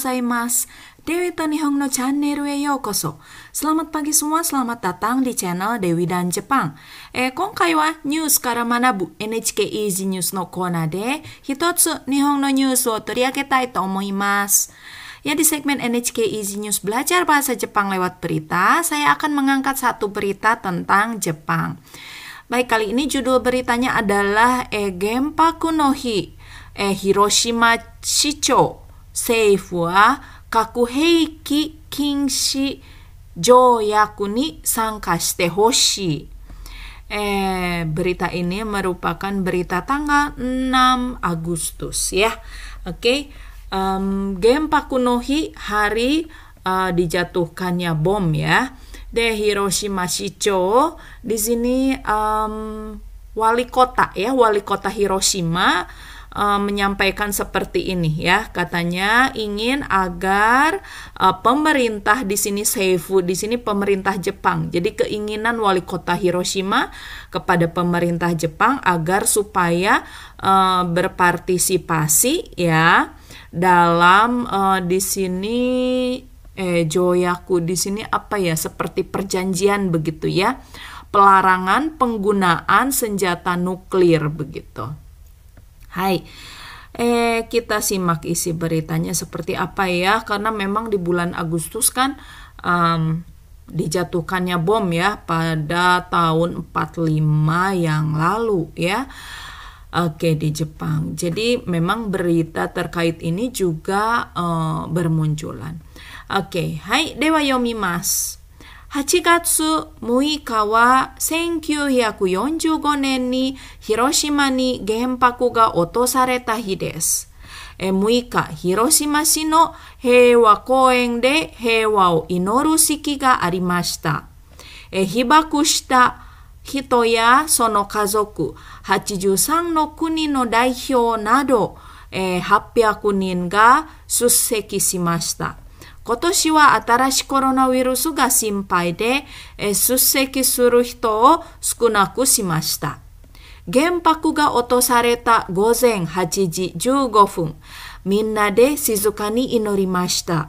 gozaimasu. Dewi Tanihong no Channel e yokoso. Selamat pagi semua, selamat datang di channel Dewi dan Jepang. Eh, konkai wa News Kara Manabu NHK Easy News no kona de hitotsu Nihon no News wo toriaketai to omoimasu. Ya di segmen NHK Easy News Belajar Bahasa Jepang lewat berita, saya akan mengangkat satu berita tentang Jepang. Baik, kali ini judul beritanya adalah eh, Egempa Kunohi. Eh, Hiroshima Shicho Seifu wa Kakuheiki Kinshi 条約に参加してほしい。Eh, berita ini merupakan berita tanggal 6 Agustus ya. Oke. Okay. Um, Genpaku no Hi hari uh, dijatuhkannya bom ya. De Hiroshima Shicho di sini um, wali kota ya, wali kota Hiroshima uh, menyampaikan seperti ini ya. Katanya ingin agar uh, pemerintah di sini Seifu di sini pemerintah Jepang. Jadi keinginan wali kota Hiroshima kepada pemerintah Jepang agar supaya uh, berpartisipasi ya dalam uh, di sini eh joyaku di sini apa ya seperti perjanjian begitu ya. Pelarangan penggunaan senjata nuklir begitu. Hai. Eh kita simak isi beritanya seperti apa ya karena memang di bulan Agustus kan um, dijatuhkannya bom ya pada tahun 45 yang lalu ya. Oke di Jepang. Jadi memang berita terkait ini juga uh, bermunculan. Oke, hai dewa yomimasu. 8月6日は1945年に広島に原爆が落とされた日です。6日、広島市の平和公園で平和を祈る式がありました。被爆した人やその家族、83の国の代表など、800人が出席しました。今年は新しいコロナウイルスが心配で、出席する人を少なくしました。原爆が落とされた午前8時15分、みんなで静かに祈りました。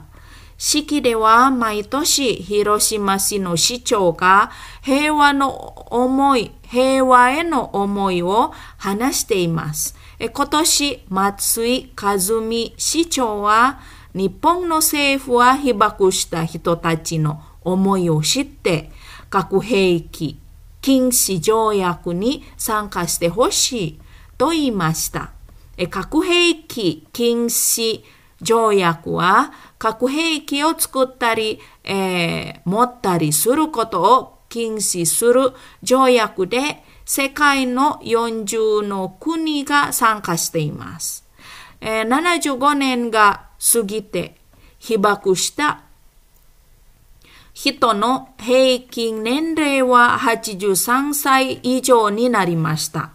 式では毎年広島市の市長が平和の思い、平和への思いを話しています。今年、松井和美市長は日本の政府は被爆した人たちの思いを知って核兵器禁止条約に参加してほしいと言いました。核兵器禁止条約は核兵器を作ったり、えー、持ったりすることを禁止する条約で世界の40の国が参加しています。えー、75年が過ぎて被爆した人の平均年齢は83歳以上になりました。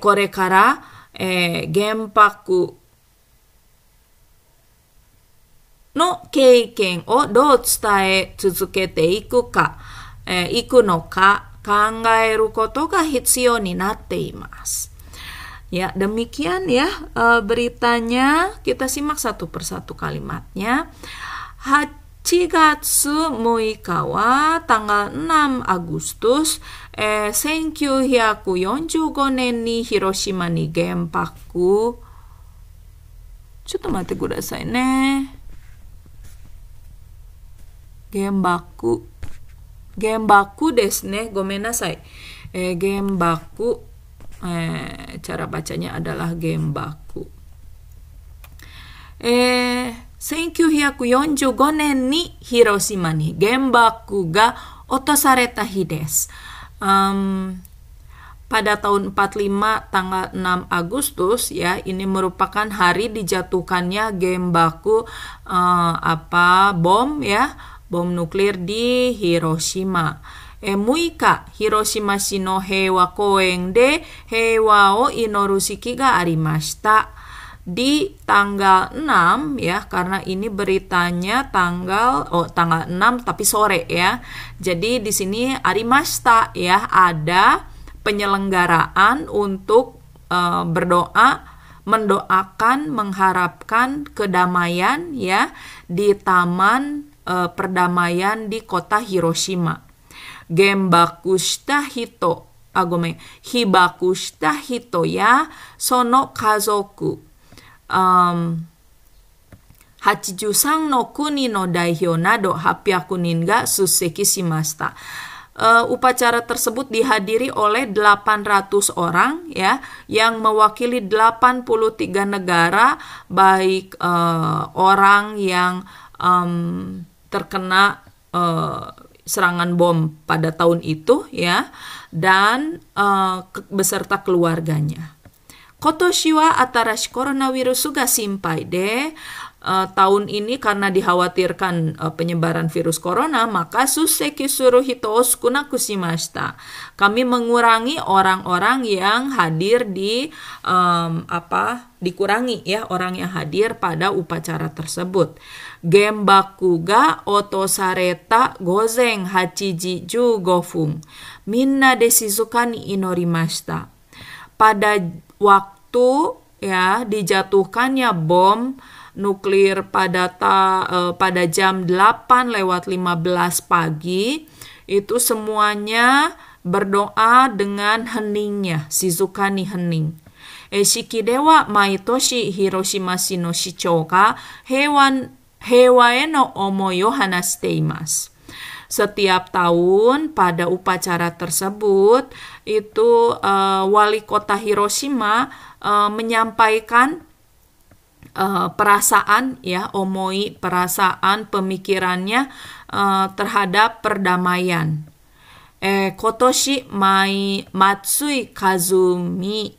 これから、えー、原爆の経験をどう伝え続けていくか、えー、いくのか考えることが必要になっています。Ya, demikian ya eh, beritanya. Kita simak satu persatu kalimatnya. Hachigatsu Moikawa tanggal 6 Agustus eh, 1945 nen ni Hiroshima ni genpaku. Coba mate kudasai ne. Genbaku. Genbaku desu ne. Gomen nasai. Eh, genbaku いね。原爆原爆ですね。ごめんなさい。えー、原爆 eh, cara bacanya adalah Genbaku. Eh, 1945年に広島に原爆が落とされた日です。Um, pada tahun 45 tanggal 6 Agustus ya ini merupakan hari dijatuhkannya Genbaku uh, apa bom ya bom nuklir di Hiroshima. え6日、広島市の平和公園で平和を祈る式がありました。Di tanggal 6 ya, karena ini beritanya tanggal oh tanggal 6 tapi sore ya. Jadi di sini arimashita ya, ada penyelenggaraan untuk uh, berdoa mendoakan mengharapkan kedamaian ya di taman uh, perdamaian di kota Hiroshima. Gembakushita hito, ah gome, hibakushita hito ya sono kazoku. Um, 83の国の代表など800人が出席しました。Uh, upacara tersebut dihadiri oleh 800 orang ya yang mewakili 83 negara baik uh, orang yang um, terkena uh, serangan bom pada tahun itu ya dan uh, beserta keluarganya. Kotoshi wa atarashi coronavirus ga simpai de uh, tahun ini karena dikhawatirkan uh, penyebaran virus corona, maka suseki suruh hitos kunakushimashita. Kami mengurangi orang-orang yang hadir di um, apa dikurangi ya orang yang hadir pada upacara tersebut. Gembaku ga otosareta gozeng hachiji ju gofung. Minna desizukani inorimashita. Pada waktu ya dijatuhkannya bom nuklir pada ta, uh, pada jam 8 lewat 15 pagi itu semuanya berdoa dengan heningnya, Shizukani hening. Eshiki dewa maitoshi Hiroshima shino shichou ga hewan hewa no omoi o hanashite imasu. Setiap tahun pada upacara tersebut itu uh, wali kota Hiroshima uh, menyampaikan uh, perasaan ya omoi perasaan pemikirannya uh, terhadap perdamaian. Eh, kotoshi mai Matsui Kazumi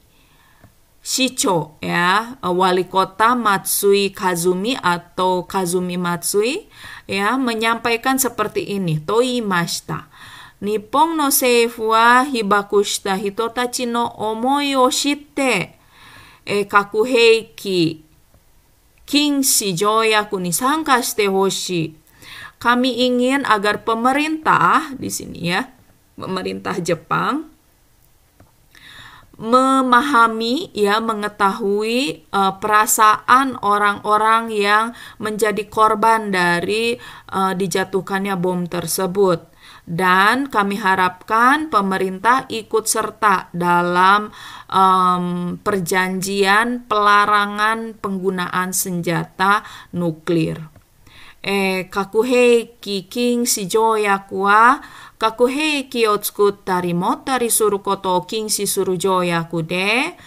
Shicho ya. Wali kota Matsui Kazumi atau Kazumi Matsui ya menyampaikan seperti ini. Toi mashita Nippon no seifu wa hibakushita hitotachi no omoi o shitte e, kakuheiki. Kinshi joyaku ni sangka shite hoshi. Kami ingin agar pemerintah di sini ya, pemerintah Jepang memahami ya mengetahui uh, perasaan orang-orang yang menjadi korban dari uh, dijatuhkannya bom tersebut dan kami harapkan pemerintah ikut serta dalam um, perjanjian pelarangan penggunaan senjata nuklir. Eh, kakuhei kiking si joyaku wa 核兵器を作ったり持ったりすることを禁止する条約で、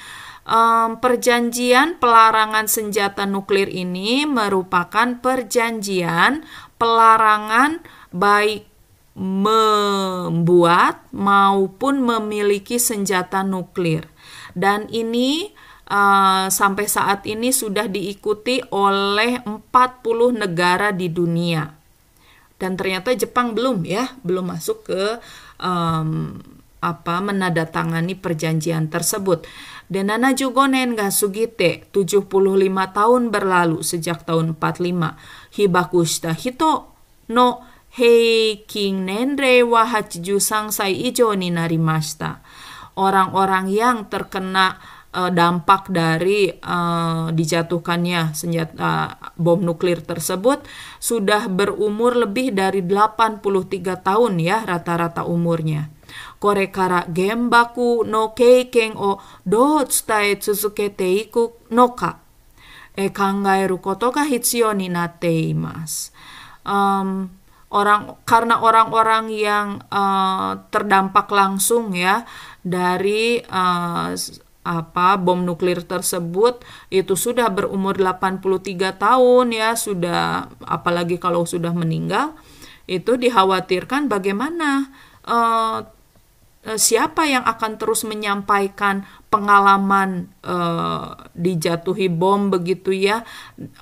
um, perjanjian pelarangan senjata nuklir ini merupakan perjanjian pelarangan baik membuat maupun memiliki senjata nuklir. Dan ini uh, sampai saat ini sudah diikuti oleh 40 negara di dunia dan ternyata Jepang belum ya belum masuk ke um, apa menandatangani perjanjian tersebut. Dan Nana Jugonen ga sugite 75 tahun berlalu sejak tahun 45. Hibakushita hito no heikin nenrei wa 83 sai ijo ni narimashita. Orang-orang yang terkena uh, dampak dari uh, dijatuhkannya senjata bom nuklir tersebut sudah berumur lebih dari 83 tahun ya rata-rata umurnya. Korekara gembaku no keiken o do tsutae tsuzukete iku no ka e kangaeru koto ga hitsio ni natte imasu. Um, orang karena orang-orang yang uh, terdampak langsung ya dari uh, apa bom nuklir tersebut itu sudah berumur 83 tahun ya sudah apalagi kalau sudah meninggal itu dikhawatirkan bagaimana uh, siapa yang akan terus menyampaikan pengalaman uh, dijatuhi bom begitu ya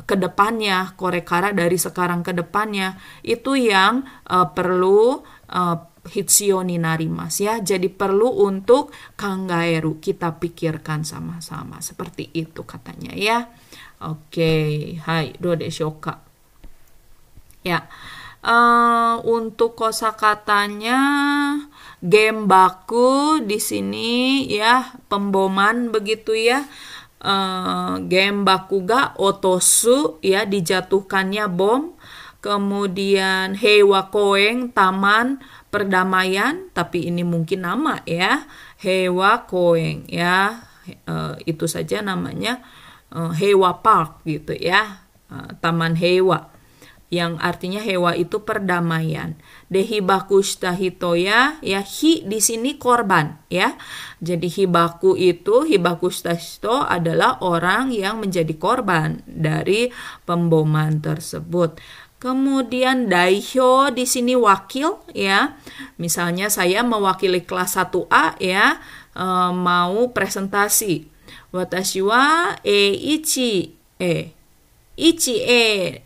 ke depannya korekara dari sekarang ke depannya itu yang uh, perlu uh, Hitsioni narimas ya. Jadi perlu untuk kangaeru kita pikirkan sama-sama seperti itu katanya ya. Oke, hai do shoka. Ya. Uh, untuk kosakatanya gembaku di sini ya pemboman begitu ya uh, gembaku ga otosu ya dijatuhkannya bom kemudian hewa koeng taman perdamaian tapi ini mungkin nama ya hewa koeng ya uh, itu saja namanya uh, hewa park gitu ya uh, taman hewa yang artinya hewa itu perdamaian. Dehibakus tahitoya ya hi di sini korban ya. Jadi hibaku itu hibakus tahito adalah orang yang menjadi korban dari pemboman tersebut. Kemudian daihyo di sini wakil ya. Misalnya saya mewakili kelas 1A ya, e, mau presentasi. Watashi wa e ichi e ichi e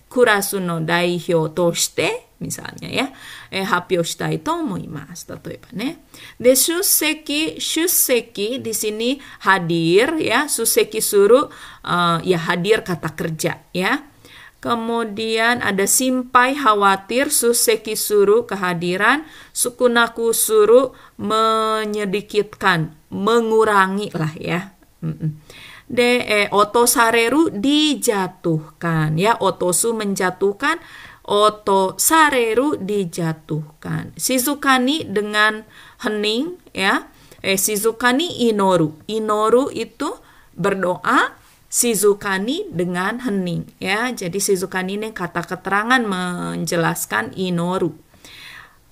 kurasu no daihyo to shite misalnya ya, eh, 発表したいと思います。例えばね。で、出席、出席di sini hadir ya, suseki suru uh, ya hadir kata kerja ya. Kemudian ada simpai khawatir, suseki suru kehadiran, sukunaku suru menyedikitkan, mengurangi lah ya. De eh, otosareru dijatuhkan ya, otosu menjatuhkan, oto sareru dijatuhkan. Shizukani dengan hening ya. Eh, shizukani inoru. Inoru itu berdoa Shizukani dengan hening ya. Jadi Shizukani ini kata keterangan menjelaskan inoru.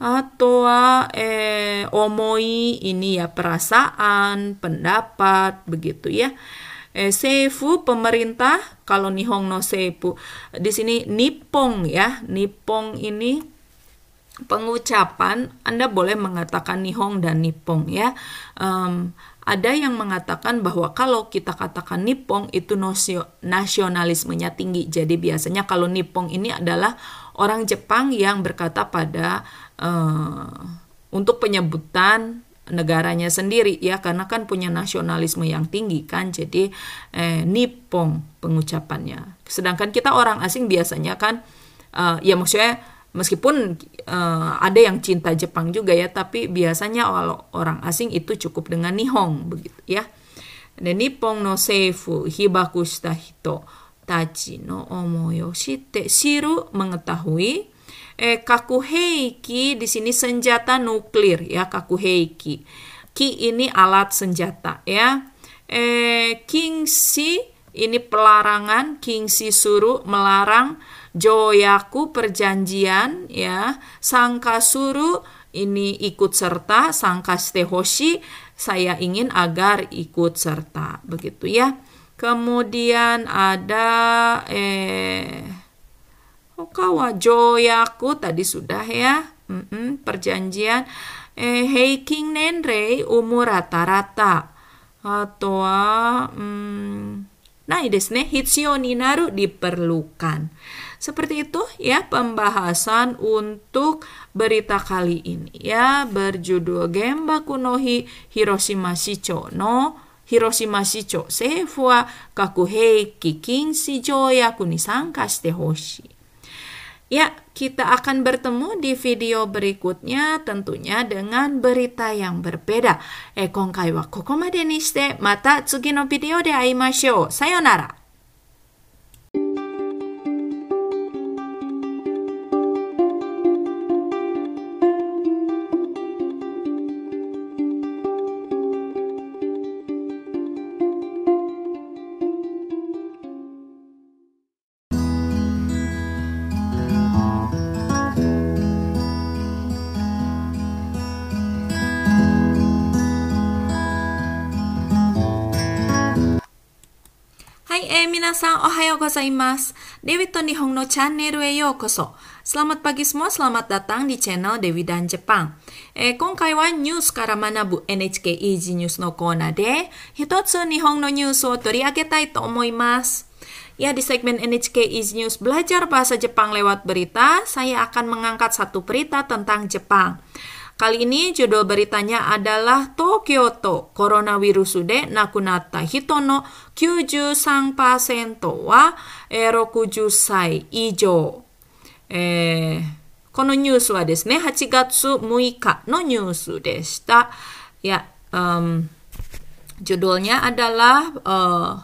Atau eh, omoi ini ya perasaan, pendapat begitu ya. Eh, seifu pemerintah kalau nihong no seifu di sini nipong ya. Nipong ini pengucapan Anda boleh mengatakan nihong dan nipong ya. Um, ada yang mengatakan bahwa kalau kita katakan Nippon itu nasionalismenya tinggi. Jadi biasanya kalau Nippon ini adalah orang Jepang yang berkata pada uh, untuk penyebutan negaranya sendiri ya. Karena kan punya nasionalisme yang tinggi kan. Jadi eh, Nippon pengucapannya. Sedangkan kita orang asing biasanya kan uh, ya maksudnya meskipun uh, ada yang cinta Jepang juga ya, tapi biasanya kalau orang asing itu cukup dengan nihong begitu ya. Dan Nippon no seifu hibaku shita hito tachi no omoi shite shiru mengetahui eh, kakuheiki di sini senjata nuklir ya kakuheiki. Ki ini alat senjata ya. Eh, kingsi ini pelarangan, kingsi suru melarang joyaku perjanjian ya. Sangka suru ini ikut serta. Sangka stehoshi saya ingin agar ikut serta. Begitu ya. Kemudian ada eh Okawa joyaku tadi sudah ya. Mm -mm, perjanjian. Eh heiking nenrei umur rata-rata. Atau hmm, nah desu ne hitsio ni naru diperlukan seperti itu ya pembahasan untuk berita kali ini ya berjudul Gemba Kunohi Hiroshima Shicho no Hiroshima Shicho Seifu wa kakuheiki kinshi joyaku ni sanka shite hoshi. Ya, kita akan bertemu di video berikutnya tentunya dengan berita yang berbeda. Eh, 今回はここまでにして、また次のビデオで会いましょう。さよなら。 Minasan, ohayo gozaimasu. Dewi to Nihong no channel e yokoso. Selamat pagi semua, selamat datang di channel Dewi dan Jepang. Eh, 今回はニュースから学ぶ NHK Easy News のコーナーで、一つ日本のニュースを取り上げたいと思います。Ya, di segmen NHK Easy News Belajar Bahasa Jepang lewat berita, saya akan mengangkat satu berita tentang Jepang. Kali ini judul beritanya adalah Tokyo to coronavirus de nakunata hito no 93%wa 60歳以上。えー、このニュースはですね、8月6日のニュースでした。Ya, um, judulnya adalah uh,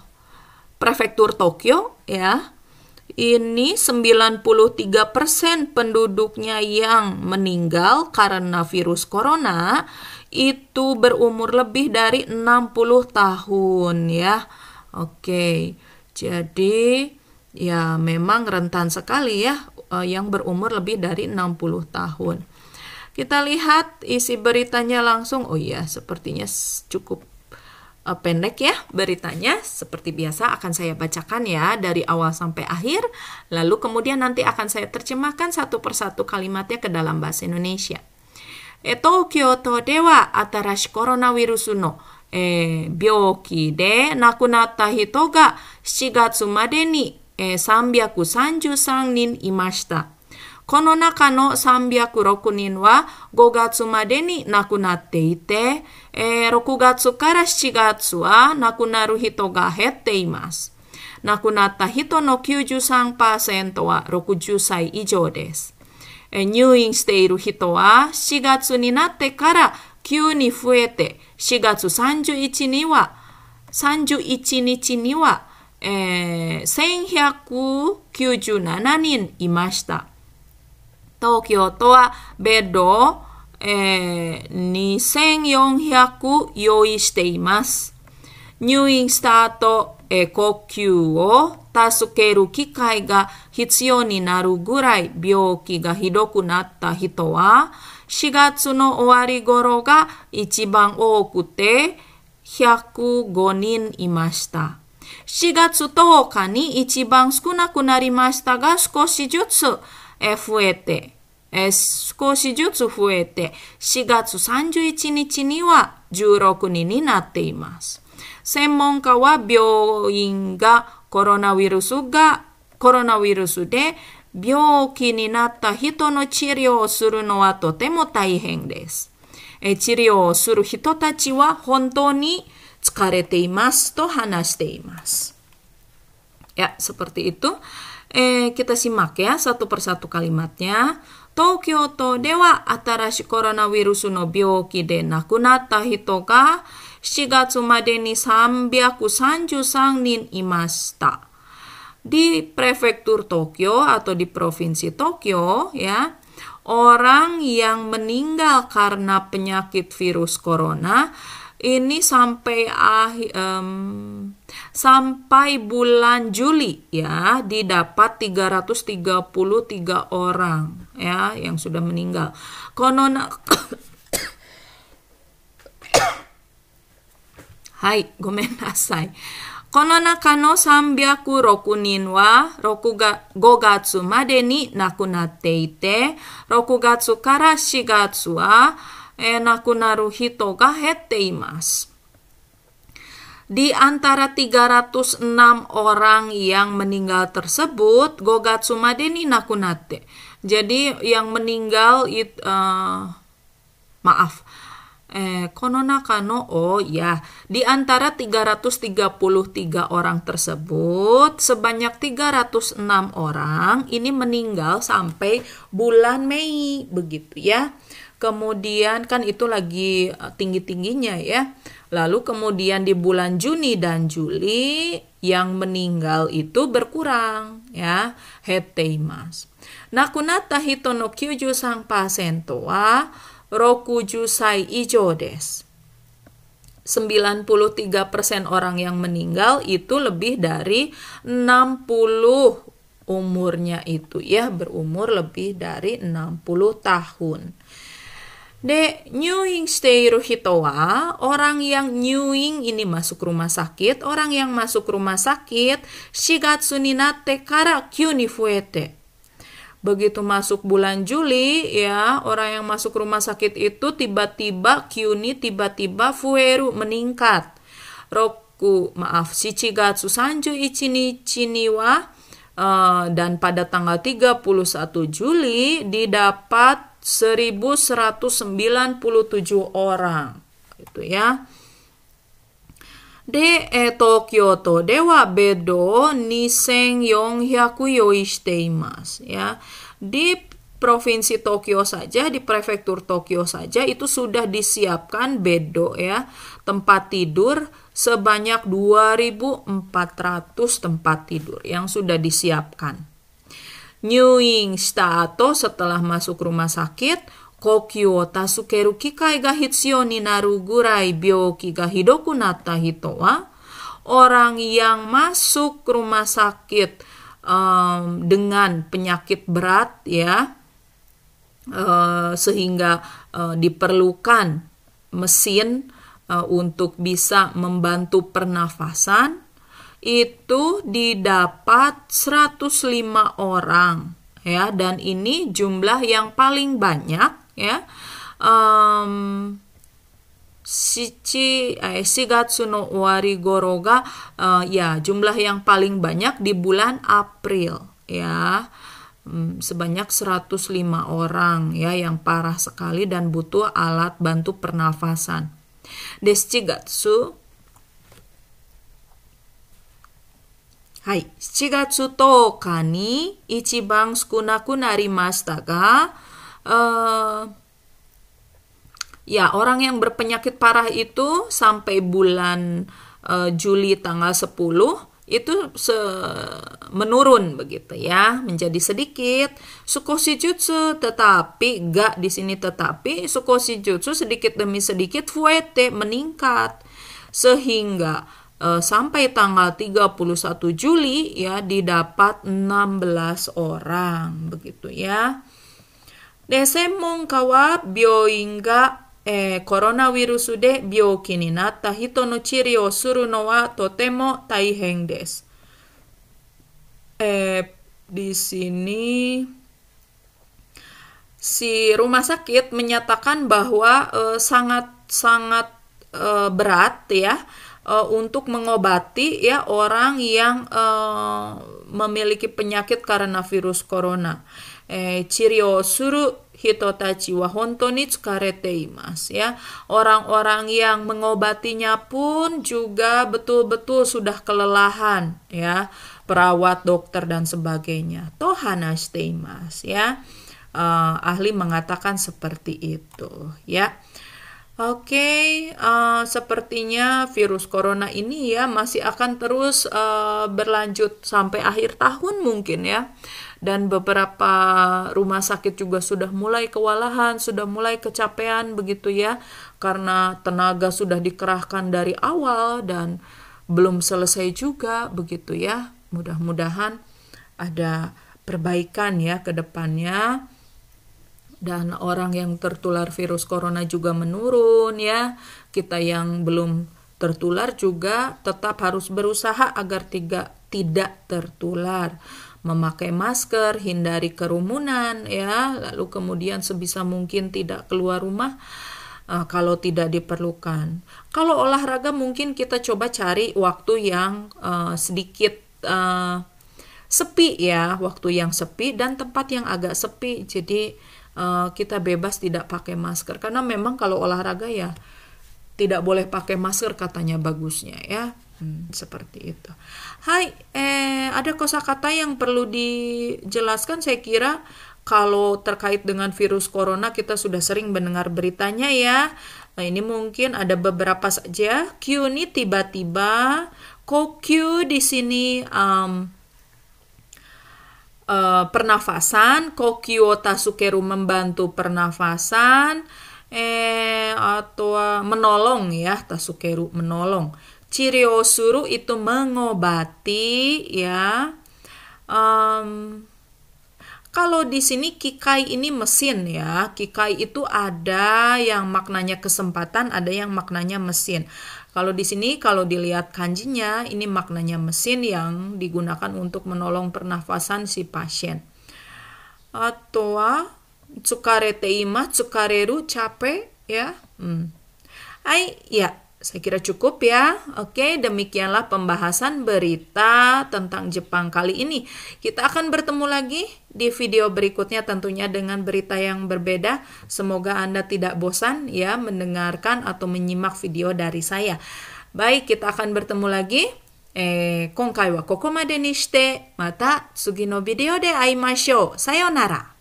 prefektur Tokyo ya. Ini 93% penduduknya yang meninggal karena virus corona itu berumur lebih dari 60 tahun ya. Oke. Jadi ya memang rentan sekali ya eh, yang berumur lebih dari 60 tahun. Kita lihat isi beritanya langsung. Oh iya, sepertinya cukup uh, pendek ya beritanya. Seperti biasa akan saya bacakan ya dari awal sampai akhir. Lalu kemudian nanti akan saya terjemahkan satu persatu kalimatnya ke dalam bahasa Indonesia. E, Tokyo to dewa atarashi koronavirus no えー、病気で亡くなった人が7月までに、えー、333人いました。 この中の306人は5月までに亡くなっていて、えー、6月から7月は亡くなる人が減っています。亡くなった人の93%は60歳以上です。入院している人は4月になってから急に増えて、4月31日には、31日には、えー、1197人いました。東京都はベッドを、えー、2400用意しています。入院した後、えー、呼吸を助ける機会が必要になるぐらい病気がひどくなった人は、4月の終わり頃が一番多くて105人いました。4月10日に一番少なくなりましたが少しずつ増えて、少しずつ増えて、4月31日には16人になっています。専門家は病院がコロナウイルスが、コロナウイルスで病気になった人の治療をするのはとても大変です。治療をする人たちは本当に疲れていますと話しています。Ya, seperti itu. Eh, kita simak ya satu persatu kalimatnya. 東京都では新しいコロナウイルスの病気で亡くなった人が7月までに333人いました。Di prefektur Tokyo atau di provinsi Tokyo ya, orang yang meninggal karena penyakit virus corona ini sampai akhir um, sampai bulan Juli ya didapat 333 orang ya yang sudah meninggal. Konon Hai, gomen nasai. Kono roku ninwa roku ga gogatsu made ni nakunatte ite, roku gatsu kara shigatsu wa eh, nakunaru hito ga hette imasu. Di antara 306 orang yang meninggal tersebut, Gogatsu Madeni nakunate. Jadi yang meninggal it, uh, maaf, eh, kono nakano oh ya di antara 333 orang tersebut sebanyak 306 orang ini meninggal sampai bulan Mei begitu ya Kemudian kan itu lagi eh, tinggi-tingginya ya. Lalu kemudian di bulan Juni dan Juli yang meninggal itu berkurang ya. Heteimas. Nakunata hito kyuju sang pasento wa rokuju sai ijo des. 93% orang yang meninggal itu lebih dari 60 umurnya itu ya berumur lebih dari 60 tahun. De, nyuing steiru hitowa, orang yang nyuing ini masuk rumah sakit, orang yang masuk rumah sakit, shigatsu ni natte kara kyu fuete. Begitu masuk bulan Juli, ya, orang yang masuk rumah sakit itu tiba-tiba kyuni tiba-tiba fueru meningkat. Roku, maaf, shichigatsu sanju ichini chiniwa, uh, dan pada tanggal 31 Juli didapat 1197 orang gitu ya. De e Tokyo to dewa bedo niseng yong hyaku yoi imas ya. Di provinsi Tokyo saja, di prefektur Tokyo saja itu sudah disiapkan bedo ya, tempat tidur sebanyak 2.400 tempat tidur yang sudah disiapkan. Nyuing shita atau setelah masuk rumah sakit, kokyu o tasukeru kikai ga hitsyo ni naru gurai byoki ga hidoku natta hito wa orang yang masuk rumah sakit um, dengan penyakit berat ya uh, sehingga uh, diperlukan mesin uh, untuk bisa membantu pernafasan itu didapat 105 orang ya. Dan ini jumlah yang paling banyak ya. Um, Shichi eh, Shigatsu no owari goro ga uh, ya jumlah yang paling banyak di bulan April ya. Sebanyak 105 orang ya yang parah sekali dan butuh alat bantu pernafasan. Deshigatsu はい、7月10日に一番少なくなりましたが、uh, ya orang yang berpenyakit parah itu sampai bulan uh, Juli tanggal 10 itu se menurun begitu ya menjadi sedikit sukoshi jutsu tetapi gak di sini tetapi sukoshi jutsu sedikit demi sedikit fuete meningkat sehingga uh, sampai tanggal 31 Juli ya didapat 16 orang begitu ya. Desemon kawa byoin eh. Eh, di sini si rumah sakit menyatakan bahwa eh, sangat sangat eh, berat ya uh, untuk mengobati ya orang yang uh, memiliki penyakit karena virus corona. Eh, cirio suru hitotachi wa honto ni tsukarete imasu ya. Orang-orang yang mengobatinya pun juga betul-betul sudah kelelahan ya. Perawat, dokter dan sebagainya. Tohana imasu ya. Uh, ahli mengatakan seperti itu ya. Oke, okay, uh, eh, sepertinya virus corona ini ya masih akan terus uh, berlanjut sampai akhir tahun mungkin ya. Dan beberapa rumah sakit juga sudah mulai kewalahan, sudah mulai kecapean begitu ya. Karena tenaga sudah dikerahkan dari awal dan belum selesai juga begitu ya. Mudah-mudahan ada perbaikan ya ke depannya dan orang yang tertular virus corona juga menurun ya. Kita yang belum tertular juga tetap harus berusaha agar tiga, tidak tertular. Memakai masker, hindari kerumunan ya, lalu kemudian sebisa mungkin tidak keluar rumah uh, kalau tidak diperlukan. Kalau olahraga mungkin kita coba cari waktu yang uh, sedikit uh, sepi ya, waktu yang sepi dan tempat yang agak sepi. Jadi uh, kita bebas tidak pakai masker karena memang kalau olahraga ya tidak boleh pakai masker katanya bagusnya ya hmm, seperti itu. Hai, eh ada kosakata yang perlu dijelaskan saya kira kalau terkait dengan virus corona kita sudah sering mendengar beritanya ya. Nah, ini mungkin ada beberapa saja. Q ini tiba-tiba, Q di sini um, uh, pernafasan, kokyo tasukeru membantu pernafasan, eh atau uh, menolong ya, tasukeru menolong. Ciri osuru itu mengobati ya. Um, kalau di sini kikai ini mesin ya. Kikai itu ada yang maknanya kesempatan, ada yang maknanya mesin. Kalau di sini kalau dilihat kanjinya ini maknanya mesin yang digunakan untuk menolong pernafasan si pasien. Atau tsukarete ima, tsukareru capek ya. Hmm. Ai ya, saya kira cukup ya. Oke, demikianlah pembahasan berita tentang Jepang kali ini. Kita akan bertemu lagi di video berikutnya tentunya dengan berita yang berbeda. Semoga Anda tidak bosan ya mendengarkan atau menyimak video dari saya. Baik, kita akan bertemu lagi. Eh, 今回はここまでにして、また次のビデオで会いましょう。さようなら。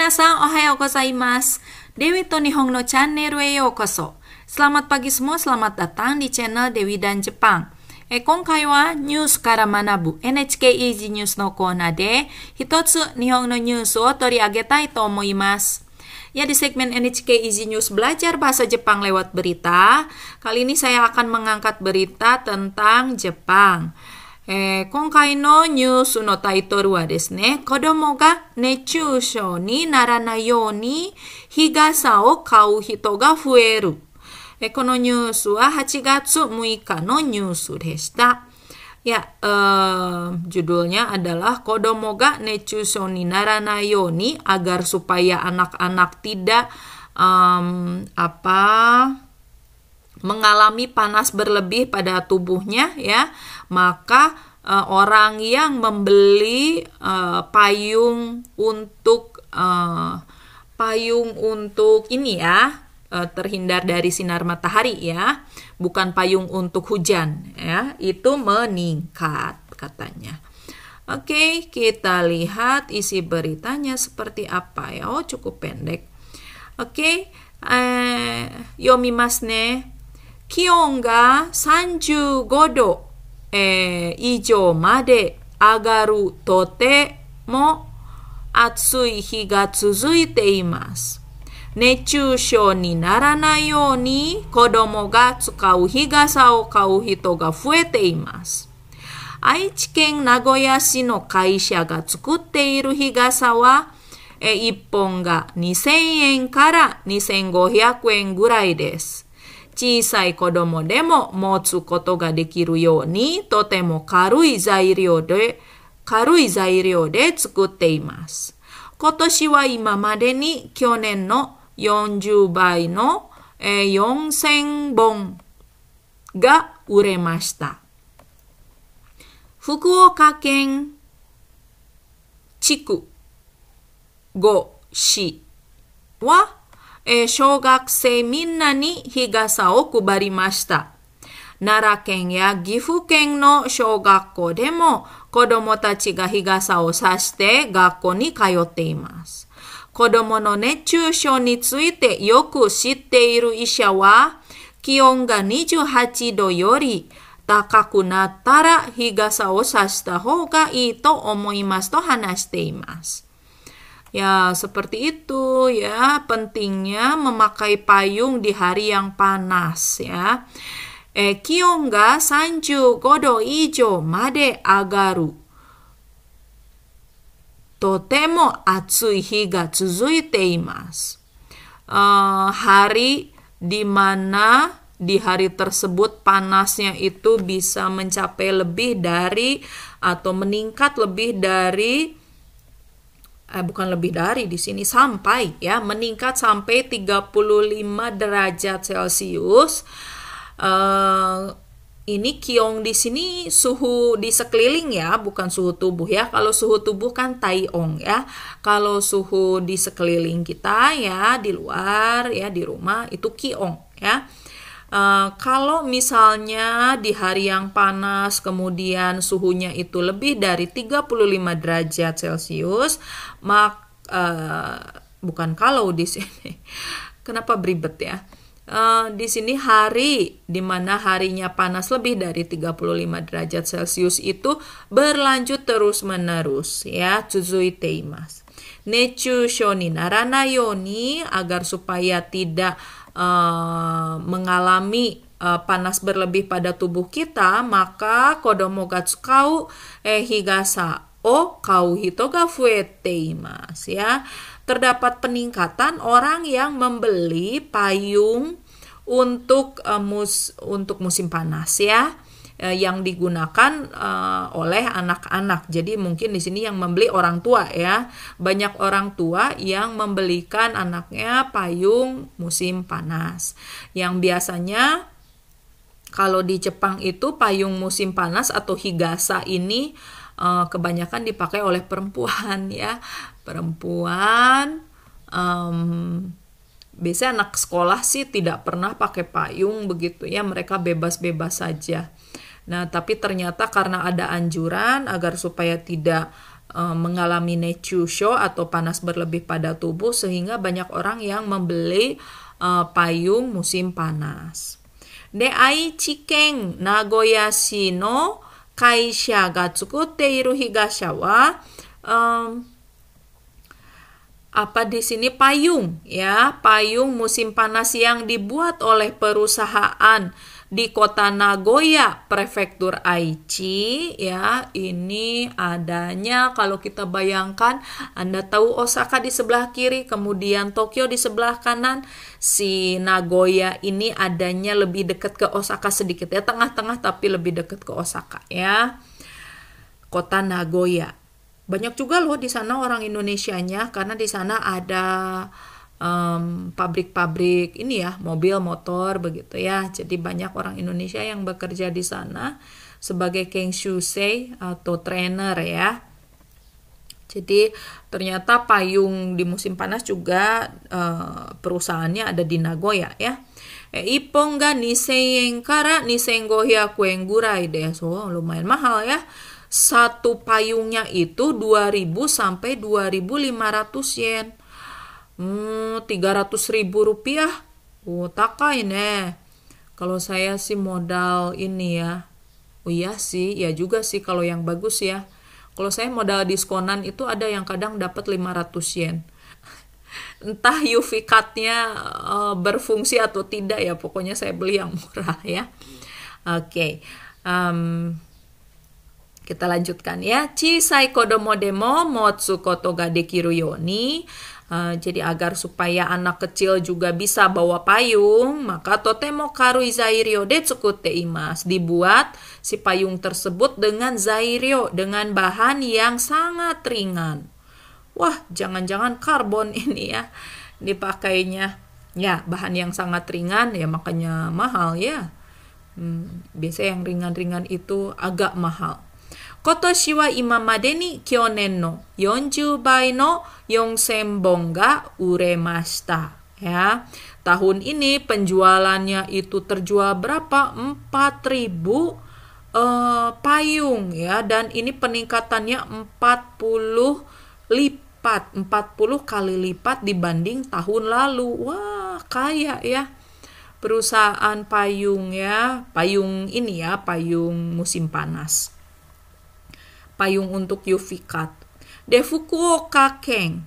Minasan, ohayo gozaimasu. Dewi to Nihong no channel e yokoso. Selamat pagi semua, selamat datang di channel Dewi dan Jepang. え今回はニュースから学ぶ NHK イージーニュースのコーナーで一つ日本のニュースを取り上げたいと思います。Ya di segmen NHK Easy News belajar bahasa Jepang lewat berita. Kali ini saya akan mengangkat berita tentang Jepang. えー、今回のニュースのタイトルはですね、子供が熱中症にならないように日傘を買う人が増える。えー、このニュースは8月6日のニュースでした。Ya, uh, judulnya adalah Kodomo ga nechuso ni naranai yoni agar supaya anak-anak tidak um, apa mengalami panas berlebih pada tubuhnya ya maka uh, orang yang membeli uh, payung untuk uh, payung untuk ini ya terhindar dari sinar matahari ya bukan payung untuk hujan ya itu meningkat katanya Oke, kita lihat isi beritanya seperti apa ya. Oh, cukup pendek. Oke, eh, yomimasu ne. 気温が35度、えー、以上まで上がるとても暑い日が続いています。熱中症にならないように子供が使う日傘を買う人が増えています。愛知県名古屋市の会社が作っている日傘は、1本が2000円から2500円ぐらいです。小さい子供でも持つことができるように、とても軽い材料で、軽い材料で作っています。今年は今までに去年の40倍の、えー、4000本が売れました。福岡県地区5市はえー、小学生みんなに日傘を配りました。奈良県や岐阜県の小学校でも子供たちが日傘を差して学校に通っています。子供の熱中症についてよく知っている医者は気温が28度より高くなったら日傘を差した方がいいと思いますと話しています。Ya, seperti itu ya, pentingnya memakai payung di hari yang panas ya. Eh kion ga sanju godo ijo made agaru. Totemo atsui hi ga tsuzuite imasu. Uh, hari di mana di hari tersebut panasnya itu bisa mencapai lebih dari atau meningkat lebih dari eh, bukan lebih dari di sini sampai ya meningkat sampai 35 derajat Celcius. Uh, ini kiong di sini suhu di sekeliling ya, bukan suhu tubuh ya. Kalau suhu tubuh kan taiong ya. Kalau suhu di sekeliling kita ya, di luar ya, di rumah itu kiong ya. Uh, kalau misalnya di hari yang panas kemudian suhunya itu lebih dari 35 derajat Celcius, mak uh, bukan kalau di sini. Kenapa beribet ya? Uh, di sini hari di mana harinya panas lebih dari 35 derajat Celcius itu berlanjut terus-menerus ya, tsuzuiteimasu. Nechu shoni naranayoni agar supaya tidak uh, mengalami uh, panas berlebih pada tubuh kita, maka kodomo gatsukau eh higasa o kau hito ga fueteimasu ya. Terdapat peningkatan orang yang membeli payung untuk uh, mus untuk musim panas ya uh, yang digunakan uh, oleh anak-anak. Jadi mungkin di sini yang membeli orang tua ya. Banyak orang tua yang membelikan anaknya payung musim panas. Yang biasanya kalau di Jepang itu payung musim panas atau higasa ini uh, kebanyakan dipakai oleh perempuan ya. Perempuan um, biasanya anak sekolah sih tidak pernah pakai payung begitu ya mereka bebas-bebas saja Nah, tapi ternyata karena ada anjuran agar supaya tidak uh, mengalami nechusho atau panas berlebih pada tubuh sehingga banyak orang yang membeli uh, payung musim panas. De Aichi Ken Nagoya shi no kaisha ga tsukutte iru higasha wa um, apa di sini payung ya payung musim panas yang dibuat oleh perusahaan di kota Nagoya prefektur Aichi ya ini adanya kalau kita bayangkan Anda tahu Osaka di sebelah kiri kemudian Tokyo di sebelah kanan. Si Nagoya ini adanya lebih dekat ke Osaka sedikit ya tengah-tengah tapi lebih dekat ke Osaka ya. Kota Nagoya. Banyak juga loh di sana orang Indonesianya karena di sana ada pabrik-pabrik um, ini ya mobil motor begitu ya. Jadi banyak orang Indonesia yang bekerja di sana sebagai keng shusei atau trainer ya. Jadi ternyata payung di musim panas juga uh, perusahaannya ada di Nagoya ya. E, ipong ga niseyen kara nisen gohya kuen gurai deh so lumayan mahal ya. Satu payungnya itu 2000 sampai 2500 yen. Hmm, 300 ribu rupiah. Oh, takai ne. Kalau saya sih modal ini ya. Oh iya sih, ya juga sih kalau yang bagus ya. Kalau saya modal diskonan itu ada yang kadang dapat 500 yen. Entah UV uh, berfungsi atau tidak ya, pokoknya saya beli yang murah ya. Oke. Okay. Um, kita lanjutkan ya. Chisai kodomo demo motsu koto ga dekiru yoni. Uh, jadi agar supaya anak kecil juga bisa bawa payung, maka totemo karui zairio detsukute imas. Dibuat si payung tersebut dengan zairio, dengan bahan yang sangat ringan. Wah, jangan-jangan karbon ini ya dipakainya. Ya, bahan yang sangat ringan ya makanya mahal ya. Hmm, biasanya yang ringan-ringan itu agak mahal. 今年は今までに去年の40倍の4000本が売れました。Ya, tahun ini penjualannya itu terjual berapa? 4000 uh, payung ya dan ini peningkatannya 40 lipat, 40 kali lipat dibanding tahun lalu. Wah, kaya ya perusahaan payung ya, payung ini ya, payung musim panas payung untuk UV cut. De Fukuoka Ken,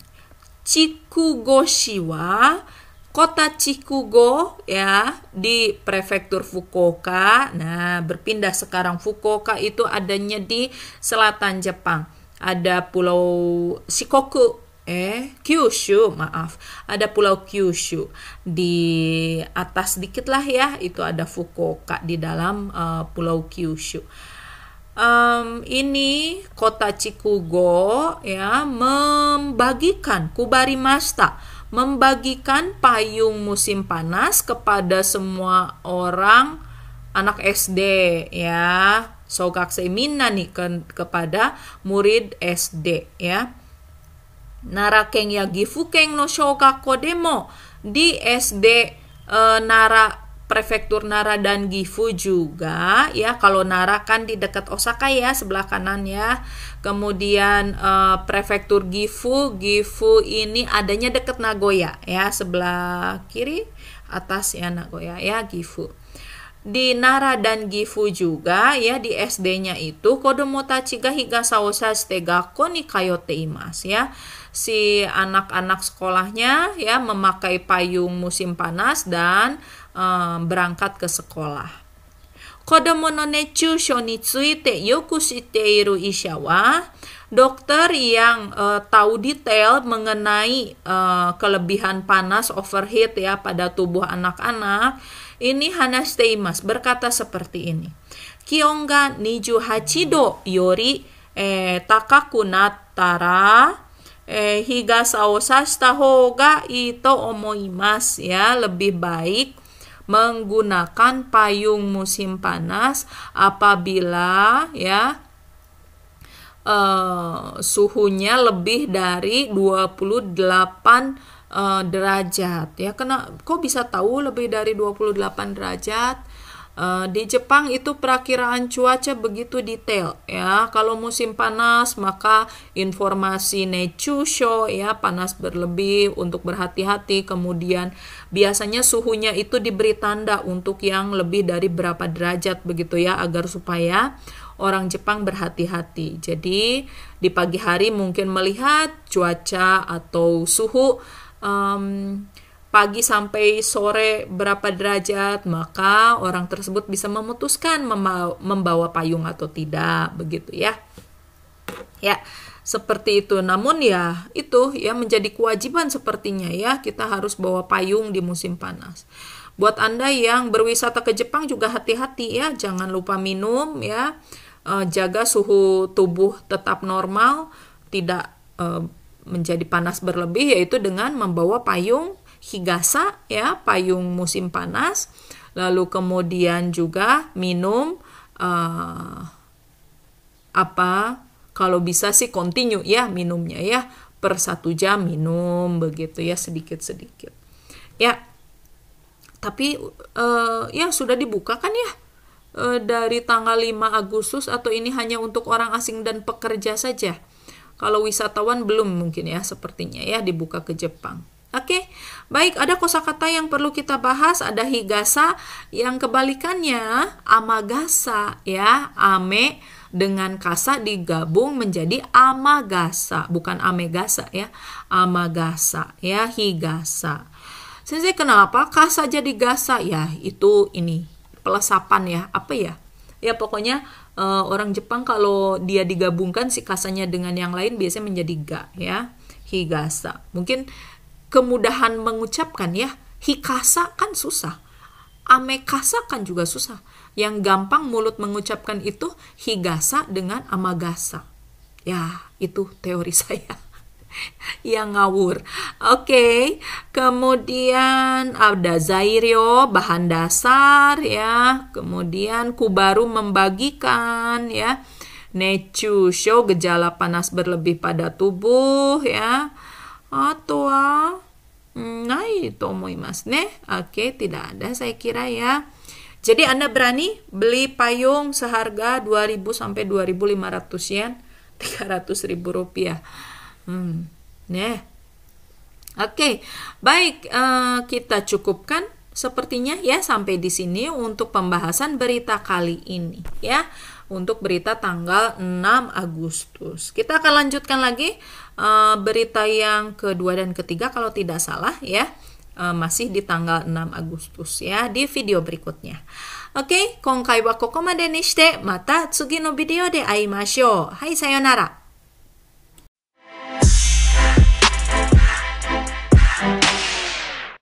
Chikugoshi wa kota Chikugo ya di prefektur Fukuoka. Nah, berpindah sekarang Fukuoka itu adanya di selatan Jepang. Ada pulau Shikoku eh Kyushu maaf ada pulau Kyushu di atas dikit lah ya itu ada Fukuoka di dalam uh, pulau Kyushu um, ini kota Cikugo ya membagikan kubari masta membagikan payung musim panas kepada semua orang anak SD ya. Sogak semina nih ke, kepada murid SD ya. Narakeng ya gifukeng no shogakko demo di SD uh, Nara prefektur Nara dan Gifu juga ya. Kalau Nara kan di dekat Osaka ya sebelah kanan ya. Kemudian uh, prefektur Gifu Gifu ini adanya dekat Nagoya ya sebelah kiri atas ya Nagoya ya Gifu. Di Nara dan Gifu juga ya di SD-nya itu Kodomo tachi ga higasaosa shite gakko ni kayote imas ya. Si anak-anak sekolahnya ya memakai payung musim panas dan um, berangkat ke sekolah. Kodomo no nechusho ni tsuite yoku shiteiru isha wa dokter yang uh, tahu detail mengenai uh, kelebihan panas overheat ya pada tubuh anak-anak ini hanasteimas berkata seperti ini. Kionga niju hachido yori eh, takaku nattara eh, higa sao sashita hoga ito omoimas ya lebih baik menggunakan payung musim panas apabila ya uh, suhunya lebih dari 28 uh, eh, derajat. Ya kena kok bisa tahu lebih dari 28 derajat Uh, di Jepang itu perakiraan cuaca begitu detail ya. Kalau musim panas maka informasi nechusho ya panas berlebih untuk berhati-hati. Kemudian biasanya suhunya itu diberi tanda untuk yang lebih dari berapa derajat begitu ya agar supaya orang Jepang berhati-hati. Jadi di pagi hari mungkin melihat cuaca atau suhu um, pagi sampai sore berapa derajat, maka orang tersebut bisa memutuskan membawa payung atau tidak, begitu ya. Ya, seperti itu. Namun ya, itu ya menjadi kewajiban sepertinya ya, kita harus bawa payung di musim panas. Buat Anda yang berwisata ke Jepang juga hati-hati ya, jangan lupa minum ya. Eh, jaga suhu tubuh tetap normal, tidak eh, menjadi panas berlebih yaitu dengan membawa payung higasa ya payung musim panas lalu kemudian juga minum uh, apa kalau bisa sih continue ya minumnya ya per satu jam minum begitu ya sedikit sedikit ya tapi uh, ya sudah dibuka kan ya? Uh, dari tanggal 5 Agustus atau ini hanya untuk orang asing dan pekerja saja? Kalau wisatawan belum mungkin ya sepertinya ya dibuka ke Jepang Oke, baik ada kosakata yang perlu kita bahas, ada higasa yang kebalikannya amagasa ya, ame dengan kasa digabung menjadi amagasa, bukan amegasa ya, amagasa ya, higasa. Sensei kenapa kasa jadi gasa ya? Itu ini pelesapan ya, apa ya? Ya pokoknya uh, orang Jepang kalau dia digabungkan si kasanya dengan yang lain biasanya menjadi ga ya, higasa. Mungkin kemudahan mengucapkan ya. Hikasa kan susah. Amekasa kan juga susah. Yang gampang mulut mengucapkan itu higasa dengan amagasa. Ya, itu teori saya yang ngawur. Oke, okay. kemudian ada zairio bahan dasar ya. Kemudian kubaru membagikan ya. Nechusho gejala panas berlebih pada tubuh ya. Atau Nai mas ne. Oke, tidak ada saya kira ya. Jadi Anda berani beli payung seharga 2000 sampai 2500 yen, 300 ribu rupiah. Hmm, ne. Oke, baik uh, kita cukupkan sepertinya ya sampai di sini untuk pembahasan berita kali ini ya untuk berita tanggal 6 Agustus. Kita akan lanjutkan lagi uh, berita yang kedua dan ketiga kalau tidak salah ya. Uh, masih di tanggal 6 Agustus ya di video berikutnya. Oke, okay, 今回はここまでにしてまた次のビデオで会いましょう。はい、さよなら。